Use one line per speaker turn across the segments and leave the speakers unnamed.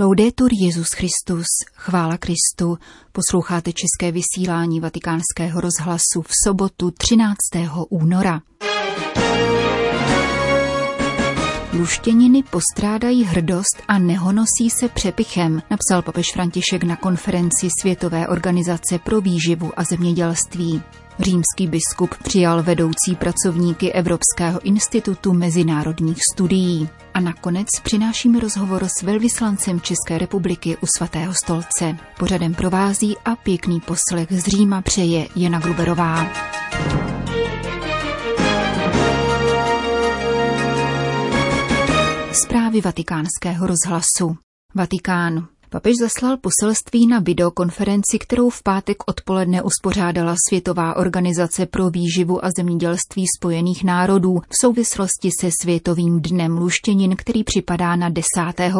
Laudetur Jezus Christus, chvála Kristu, posloucháte české vysílání vatikánského rozhlasu v sobotu 13. února. Luštěniny postrádají hrdost a nehonosí se přepichem, napsal papež František na konferenci Světové organizace pro výživu a zemědělství. Římský biskup přijal vedoucí pracovníky Evropského institutu mezinárodních studií. A nakonec přinášíme rozhovor s velvyslancem České republiky u svatého stolce. Pořadem provází a pěkný poslech z Říma přeje Jana Gruberová. Zprávy vatikánského rozhlasu. Vatikán. Papež zaslal poselství na videokonferenci, kterou v pátek odpoledne uspořádala Světová organizace pro výživu a zemědělství spojených národů v souvislosti se Světovým dnem luštěnin, který připadá na 10.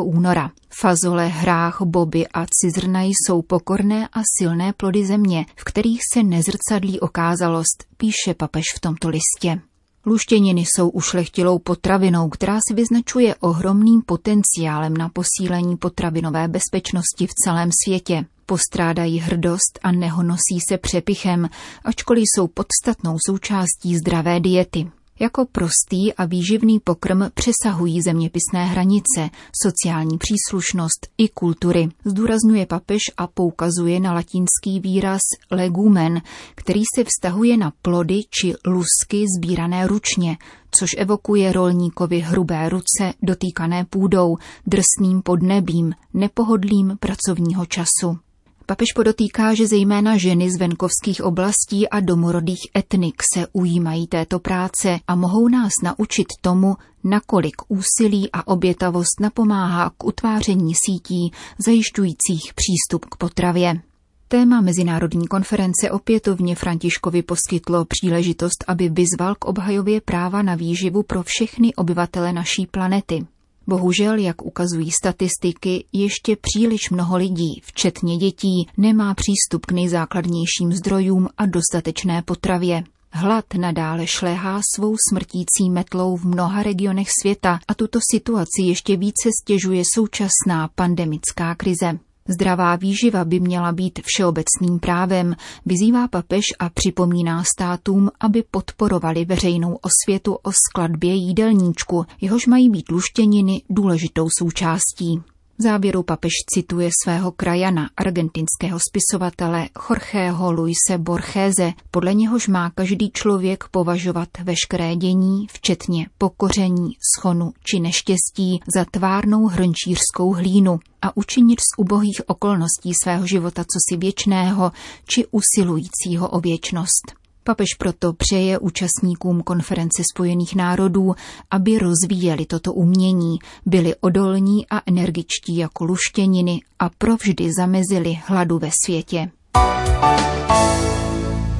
února. Fazole, hrách, boby a cizrna jsou pokorné a silné plody země, v kterých se nezrcadlí okázalost, píše papež v tomto listě. Luštěniny jsou ušlechtilou potravinou, která si vyznačuje ohromným potenciálem na posílení potravinové bezpečnosti v celém světě. Postrádají hrdost a nehonosí se přepichem, ačkoliv jsou podstatnou součástí zdravé diety. Jako prostý a výživný pokrm přesahují zeměpisné hranice, sociální příslušnost i kultury, zdůrazňuje papež a poukazuje na latinský výraz legumen, který se vztahuje na plody či lusky sbírané ručně, což evokuje rolníkovi hrubé ruce dotýkané půdou, drsným podnebím, nepohodlým pracovního času. Papež podotýká, že zejména ženy z venkovských oblastí a domorodých etnik se ujímají této práce a mohou nás naučit tomu, nakolik úsilí a obětavost napomáhá k utváření sítí zajišťujících přístup k potravě. Téma mezinárodní konference opětovně Františkovi poskytlo příležitost, aby vyzval k obhajově práva na výživu pro všechny obyvatele naší planety. Bohužel, jak ukazují statistiky, ještě příliš mnoho lidí, včetně dětí, nemá přístup k nejzákladnějším zdrojům a dostatečné potravě. Hlad nadále šléhá svou smrtící metlou v mnoha regionech světa a tuto situaci ještě více stěžuje současná pandemická krize. Zdravá výživa by měla být všeobecným právem, vyzývá papež a připomíná státům, aby podporovali veřejnou osvětu o skladbě jídelníčku, jehož mají být luštěniny důležitou součástí. V závěru papež cituje svého krajana, argentinského spisovatele Jorgeho Luise Borgéze, podle něhož má každý člověk považovat veškeré dění, včetně pokoření, schonu či neštěstí, za tvárnou hrnčířskou hlínu a učinit z ubohých okolností svého života cosi věčného či usilujícího o věčnost. Papež proto přeje účastníkům konference Spojených národů, aby rozvíjeli toto umění, byli odolní a energičtí jako luštěniny a provždy zamezili hladu ve světě.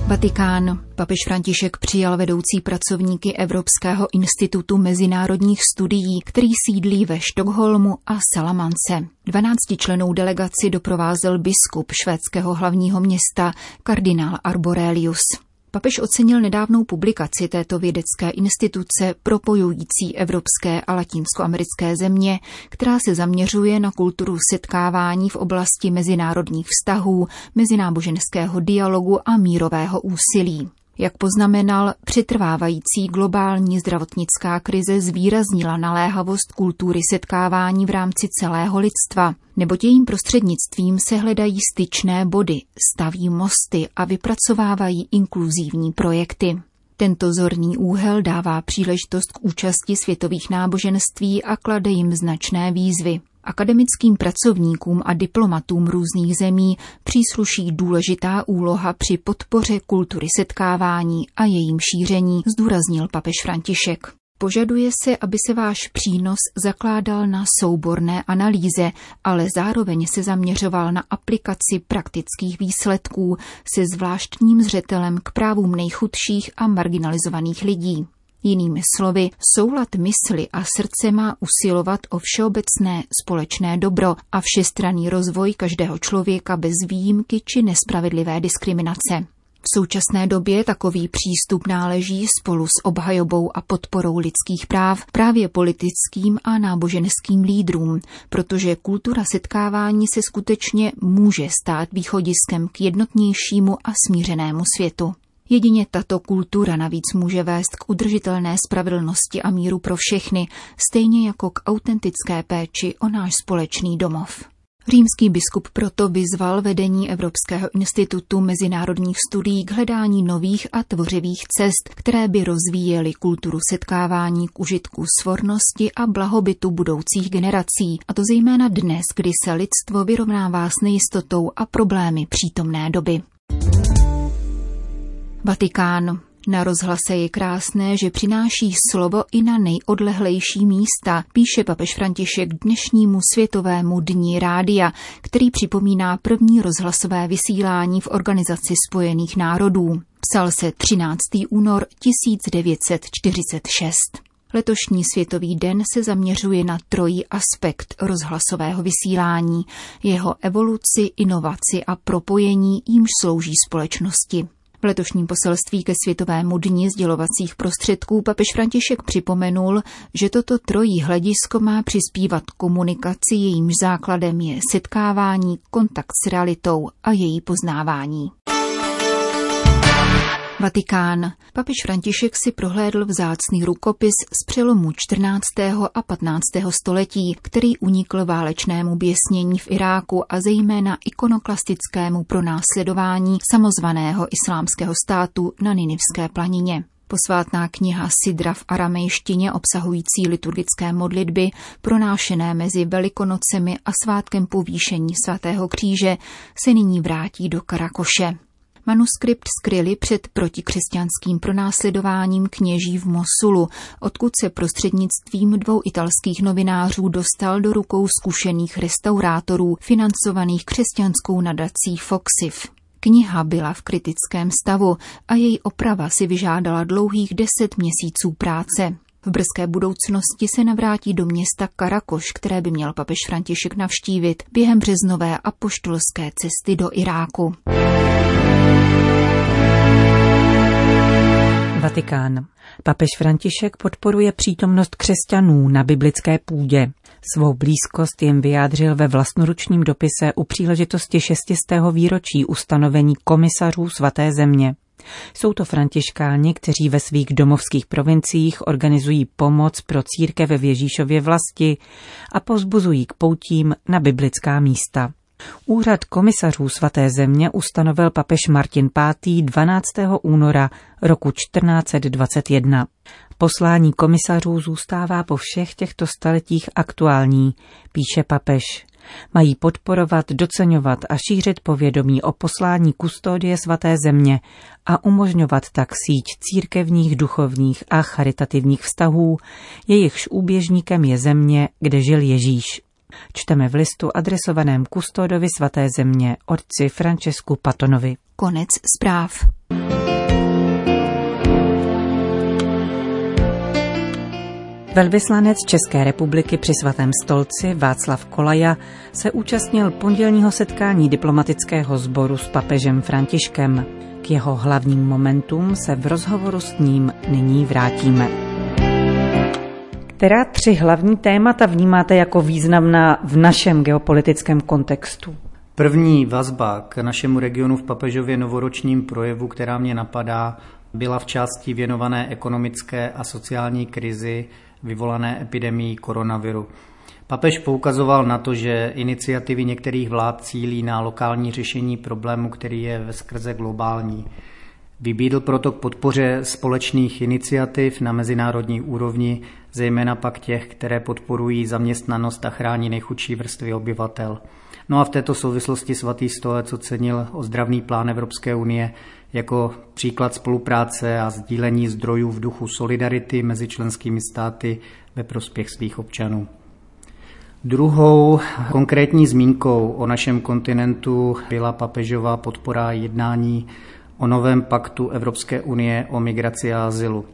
Vatikán. Papež František přijal vedoucí pracovníky Evropského institutu mezinárodních studií, který sídlí ve Štokholmu a Salamance. 12 členů delegaci doprovázel biskup švédského hlavního města kardinál Arborelius. Papež ocenil nedávnou publikaci této vědecké instituce propojující evropské a latinskoamerické země, která se zaměřuje na kulturu setkávání v oblasti mezinárodních vztahů, mezináboženského dialogu a mírového úsilí. Jak poznamenal, přetrvávající globální zdravotnická krize zvýraznila naléhavost kultury setkávání v rámci celého lidstva, neboť jejím prostřednictvím se hledají styčné body, staví mosty a vypracovávají inkluzivní projekty. Tento zorný úhel dává příležitost k účasti světových náboženství a klade jim značné výzvy. Akademickým pracovníkům a diplomatům různých zemí přísluší důležitá úloha při podpoře kultury setkávání a jejím šíření, zdůraznil papež František. Požaduje se, aby se váš přínos zakládal na souborné analýze, ale zároveň se zaměřoval na aplikaci praktických výsledků se zvláštním zřetelem k právům nejchudších a marginalizovaných lidí. Jinými slovy, soulad mysli a srdce má usilovat o všeobecné společné dobro a všestranný rozvoj každého člověka bez výjimky či nespravedlivé diskriminace. V současné době takový přístup náleží spolu s obhajobou a podporou lidských práv právě politickým a náboženským lídrům, protože kultura setkávání se skutečně může stát východiskem k jednotnějšímu a smířenému světu. Jedině tato kultura navíc může vést k udržitelné spravedlnosti a míru pro všechny, stejně jako k autentické péči o náš společný domov. Římský biskup proto vyzval vedení Evropského institutu mezinárodních studií k hledání nových a tvořivých cest, které by rozvíjely kulturu setkávání k užitku svornosti a blahobytu budoucích generací, a to zejména dnes, kdy se lidstvo vyrovnává s nejistotou a problémy přítomné doby. Vatikán. Na rozhlase je krásné, že přináší slovo i na nejodlehlejší místa, píše papež František dnešnímu světovému dní rádia, který připomíná první rozhlasové vysílání v Organizaci spojených národů. Psal se 13. únor 1946. Letošní světový den se zaměřuje na trojí aspekt rozhlasového vysílání, jeho evoluci, inovaci a propojení, jímž slouží společnosti. V letošním poselství ke Světovému dni sdělovacích prostředků papež František připomenul, že toto trojí hledisko má přispívat komunikaci, jejímž základem je setkávání, kontakt s realitou a její poznávání. Vatikán. Papež František si prohlédl vzácný rukopis z přelomu 14. a 15. století, který unikl válečnému běsnění v Iráku a zejména ikonoklastickému pronásledování samozvaného islámského státu na Ninivské planině. Posvátná kniha Sidra v aramejštině obsahující liturgické modlitby, pronášené mezi Velikonocemi a svátkem povýšení svatého kříže, se nyní vrátí do Karakoše. Manuskript skryli před protikřesťanským pronásledováním kněží v Mosulu, odkud se prostřednictvím dvou italských novinářů dostal do rukou zkušených restaurátorů, financovaných křesťanskou nadací Foxiv. Kniha byla v kritickém stavu a její oprava si vyžádala dlouhých deset měsíců práce. V brzké budoucnosti se navrátí do města Karakoš, které by měl papež František navštívit během březnové apoštolské cesty do Iráku.
Vatikán. Papež František podporuje přítomnost křesťanů na biblické půdě. Svou blízkost jim vyjádřil ve vlastnoručním dopise u příležitosti šestistého výročí ustanovení komisařů svaté země. Jsou to františkáni, kteří ve svých domovských provinciích organizují pomoc pro církev v Ježíšově vlasti a pozbuzují k poutím na biblická místa. Úřad komisařů svaté země ustanovil papež Martin V. 12. února roku 1421. Poslání komisařů zůstává po všech těchto staletích aktuální, píše papež. Mají podporovat, doceňovat a šířit povědomí o poslání kustodie svaté země a umožňovat tak síť církevních, duchovních a charitativních vztahů, jejichž úběžníkem je země, kde žil Ježíš. Čteme v listu adresovaném kustodovi svaté země, otci Francesku Patonovi.
Konec zpráv.
Velvyslanec České republiky při svatém stolci Václav Kolaja se účastnil pondělního setkání diplomatického sboru s papežem Františkem. K jeho hlavním momentům se v rozhovoru s ním nyní vrátíme. Která tři hlavní témata vnímáte jako významná v našem geopolitickém kontextu?
První vazba k našemu regionu v papežově novoročním projevu, která mě napadá, byla v části věnované ekonomické a sociální krizi vyvolané epidemií koronaviru. Papež poukazoval na to, že iniciativy některých vlád cílí na lokální řešení problému, který je ve skrze globální. Vybídl proto k podpoře společných iniciativ na mezinárodní úrovni, zejména pak těch, které podporují zaměstnanost a chrání nejchudší vrstvy obyvatel. No a v této souvislosti svatý stolec ocenil ozdravný plán Evropské unie jako příklad spolupráce a sdílení zdrojů v duchu solidarity mezi členskými státy ve prospěch svých občanů. Druhou konkrétní zmínkou o našem kontinentu byla papežová podpora jednání o novém paktu Evropské unie o migraci a azylu.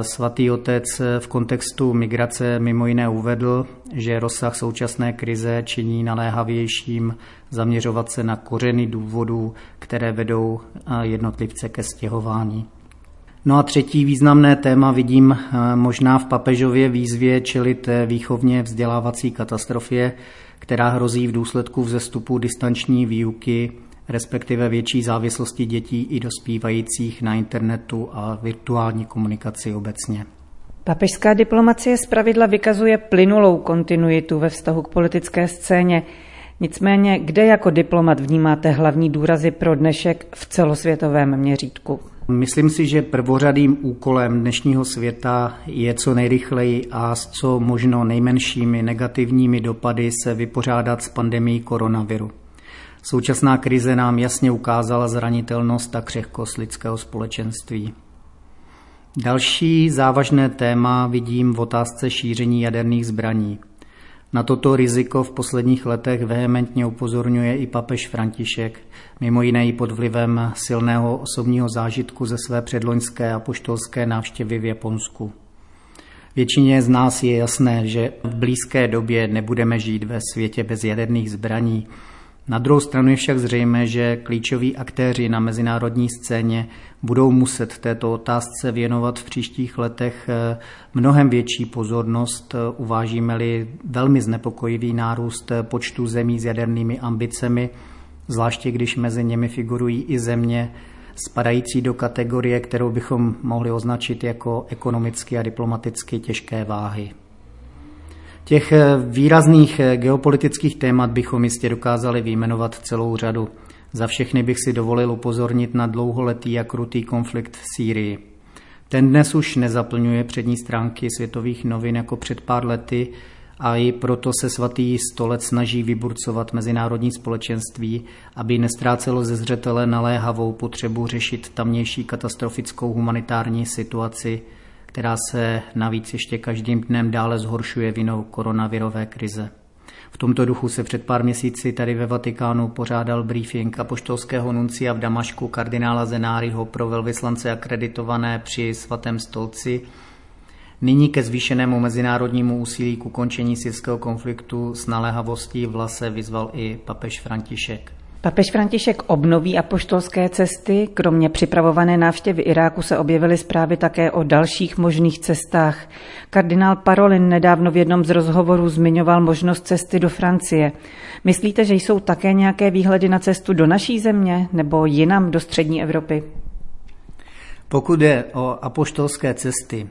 Svatý otec v kontextu migrace mimo jiné uvedl, že rozsah současné krize činí naléhavějším zaměřovat se na kořeny důvodů, které vedou jednotlivce ke stěhování. No a třetí významné téma vidím možná v papežově výzvě čelit výchovně vzdělávací katastrofě, která hrozí v důsledku vzestupu distanční výuky respektive větší závislosti dětí i dospívajících na internetu a virtuální komunikaci obecně.
Papežská diplomacie zpravidla vykazuje plynulou kontinuitu ve vztahu k politické scéně. Nicméně, kde jako diplomat vnímáte hlavní důrazy pro dnešek v celosvětovém měřítku?
Myslím si, že prvořadým úkolem dnešního světa je co nejrychleji a s co možno nejmenšími negativními dopady se vypořádat s pandemí koronaviru. Současná krize nám jasně ukázala zranitelnost a křehkost lidského společenství. Další závažné téma vidím v otázce šíření jaderných zbraní. Na toto riziko v posledních letech vehementně upozorňuje i papež František, mimo jiné i pod vlivem silného osobního zážitku ze své předloňské a poštolské návštěvy v Japonsku. Většině z nás je jasné, že v blízké době nebudeme žít ve světě bez jaderných zbraní, na druhou stranu je však zřejmé, že klíčoví aktéři na mezinárodní scéně budou muset této otázce věnovat v příštích letech eh, mnohem větší pozornost, uvážíme-li velmi znepokojivý nárůst počtu zemí s jadernými ambicemi, zvláště když mezi nimi figurují i země spadající do kategorie, kterou bychom mohli označit jako ekonomicky a diplomaticky těžké váhy. Těch eh, výrazných eh, geopolitických témat bychom jistě dokázali vyjmenovat celou řadu. Za všechny bych si dovolil upozornit na dlouholetý a krutý konflikt v Sýrii. Ten dnes už nezaplňuje přední stránky světových novin jako před pár lety a i proto se svatý stolec snaží vyburcovat mezinárodní společenství, aby nestrácelo ze zřetele naléhavou potřebu řešit tamnější katastrofickou humanitární situaci, která se navíc ještě každým dnem dále zhoršuje vinou koronavirové krize. V tomto duchu se před pár měsíci tady ve Vatikánu pořádal briefing apoštolského nuncia v Damašku kardinála Zenáriho pro velvyslance akreditované při svatém stolci. Nyní ke zvýšenému mezinárodnímu úsilí k ukončení syrského konfliktu s naléhavostí vlase vyzval i papež František.
Papež František obnoví apoštolské cesty. Kromě připravované návštěvy Iráku se objevily zprávy také o dalších možných cestách. Kardinál Parolin nedávno v jednom z rozhovorů zmiňoval možnost cesty do Francie. Myslíte, že jsou také nějaké výhledy na cestu do naší země nebo jinam do střední Evropy?
Pokud je o apoštolské cesty,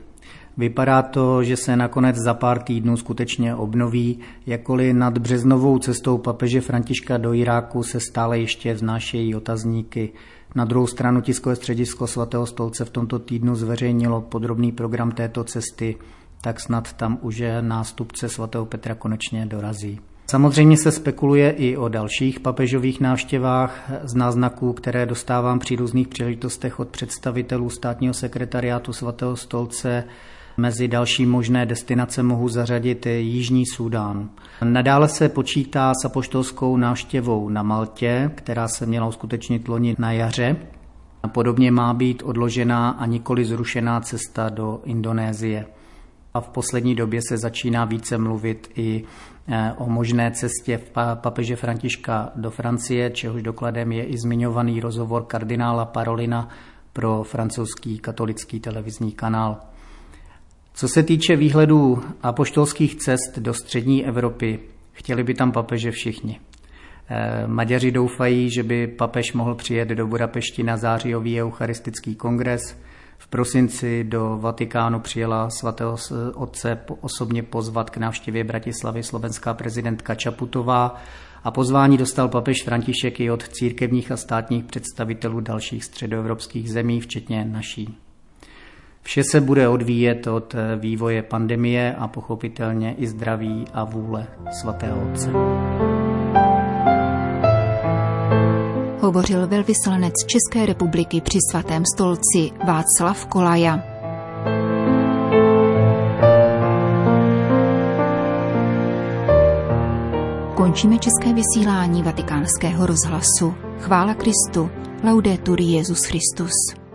Vypadá to, že se nakonec za pár týdnů skutečně obnoví, jakkoliv nad březnovou cestou papeže Františka do Iráku se stále ještě vznášejí otazníky. Na druhou stranu tiskové středisko svatého stolce v tomto týdnu zveřejnilo podrobný program této cesty, tak snad tam už nástupce svatého Petra konečně dorazí. Samozřejmě se spekuluje i o dalších papežových návštěvách z náznaků, které dostávám při různých příležitostech od představitelů státního sekretariátu svatého stolce, Mezi další možné destinace mohu zařadit Jižní Súdán. Nadále se počítá s apoštolskou návštěvou na Maltě, která se měla uskutečnit loni na jaře. Podobně má být odložená a nikoli zrušená cesta do Indonésie. A v poslední době se začíná více mluvit i eh, o možné cestě v papeže Františka do Francie, čehož dokladem je i zmiňovaný rozhovor kardinála Parolina pro francouzský katolický televizní kanál. Co se týče výhledů apoštolských cest do střední Evropy, chtěli by tam papeže všichni. Eh, Maďaři doufají, že by papež mohl přijet do Budapešti na zářijový eucharistický kongres. V prosinci do Vatikánu přijela svatého otce osobně pozvat k návštěvě Bratislavy slovenská prezidentka Čaputová a pozvání dostal papež František i od církevních a státních představitelů dalších středoevropských zemí, včetně naší. Vše se bude odvíjet od eh, vývoje pandemie a pochopitelně i zdraví a vůle svatého Otce.
Hovořil velvyslanec České republiky při svatém stolci Václav Kolaja. Končíme české vysílání vatikánského rozhlasu. Chvála Kristu. Laudetur Jezus Christus.